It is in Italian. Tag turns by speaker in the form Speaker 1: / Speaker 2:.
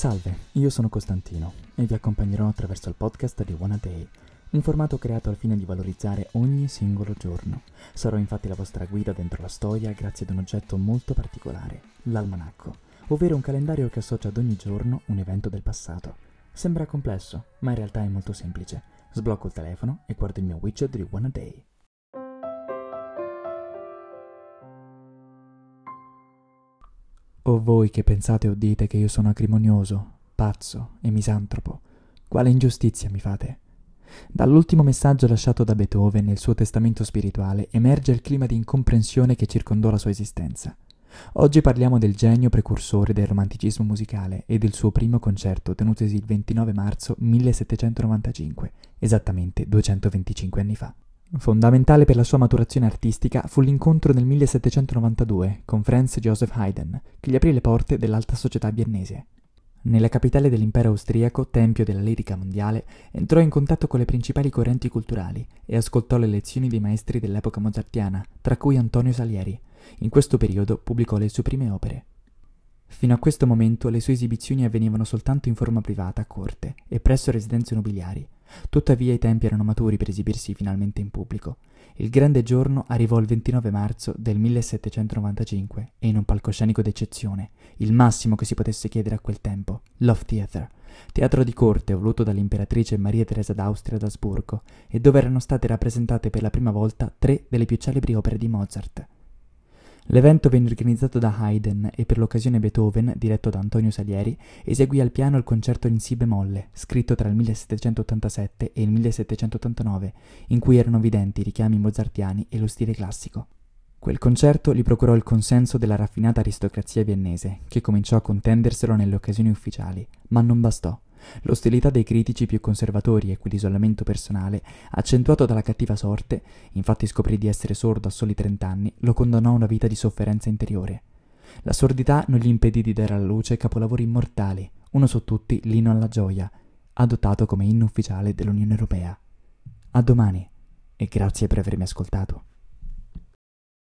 Speaker 1: Salve, io sono Costantino e vi accompagnerò attraverso il podcast di One Day, un formato creato al fine di valorizzare ogni singolo giorno. Sarò infatti la vostra guida dentro la storia grazie ad un oggetto molto particolare, l'almanacco, ovvero un calendario che associa ad ogni giorno un evento del passato. Sembra complesso, ma in realtà è molto semplice. Sblocco il telefono e guardo il mio widget di One Day. O voi che pensate o dite che io sono acrimonioso, pazzo e misantropo, quale ingiustizia mi fate? Dall'ultimo messaggio lasciato da Beethoven nel suo testamento spirituale emerge il clima di incomprensione che circondò la sua esistenza. Oggi parliamo del genio precursore del romanticismo musicale e del suo primo concerto tenutosi il 29 marzo 1795, esattamente 225 anni fa. Fondamentale per la sua maturazione artistica fu l'incontro nel 1792 con Franz Joseph Haydn, che gli aprì le porte dell'alta società viennese. Nella capitale dell'impero austriaco, tempio della lirica mondiale, entrò in contatto con le principali correnti culturali e ascoltò le lezioni dei maestri dell'epoca mozartiana, tra cui Antonio Salieri. In questo periodo pubblicò le sue prime opere. Fino a questo momento le sue esibizioni avvenivano soltanto in forma privata a corte e presso residenze nobiliari. Tuttavia i tempi erano maturi per esibirsi finalmente in pubblico. Il grande giorno arrivò il 29 marzo del 1795 e in un palcoscenico d'eccezione, il massimo che si potesse chiedere a quel tempo, Love Theatre, teatro di corte voluto dall'imperatrice Maria Teresa d'Austria d'Asburgo e dove erano state rappresentate per la prima volta tre delle più celebri opere di Mozart. L'evento venne organizzato da Haydn e per l'occasione Beethoven, diretto da Antonio Salieri, eseguì al piano il concerto in Si bemolle, scritto tra il 1787 e il 1789, in cui erano evidenti i richiami mozartiani e lo stile classico. Quel concerto gli procurò il consenso della raffinata aristocrazia viennese, che cominciò a contenderselo nelle occasioni ufficiali, ma non bastò. L'ostilità dei critici più conservatori e quell'isolamento personale, accentuato dalla cattiva sorte, infatti scoprì di essere sordo a soli trent'anni, lo condannò a una vita di sofferenza interiore. La sordità non gli impedì di dare alla luce capolavori immortali, uno su tutti l'Inno alla gioia, adottato come inno ufficiale dell'Unione Europea. A domani e grazie per avermi ascoltato.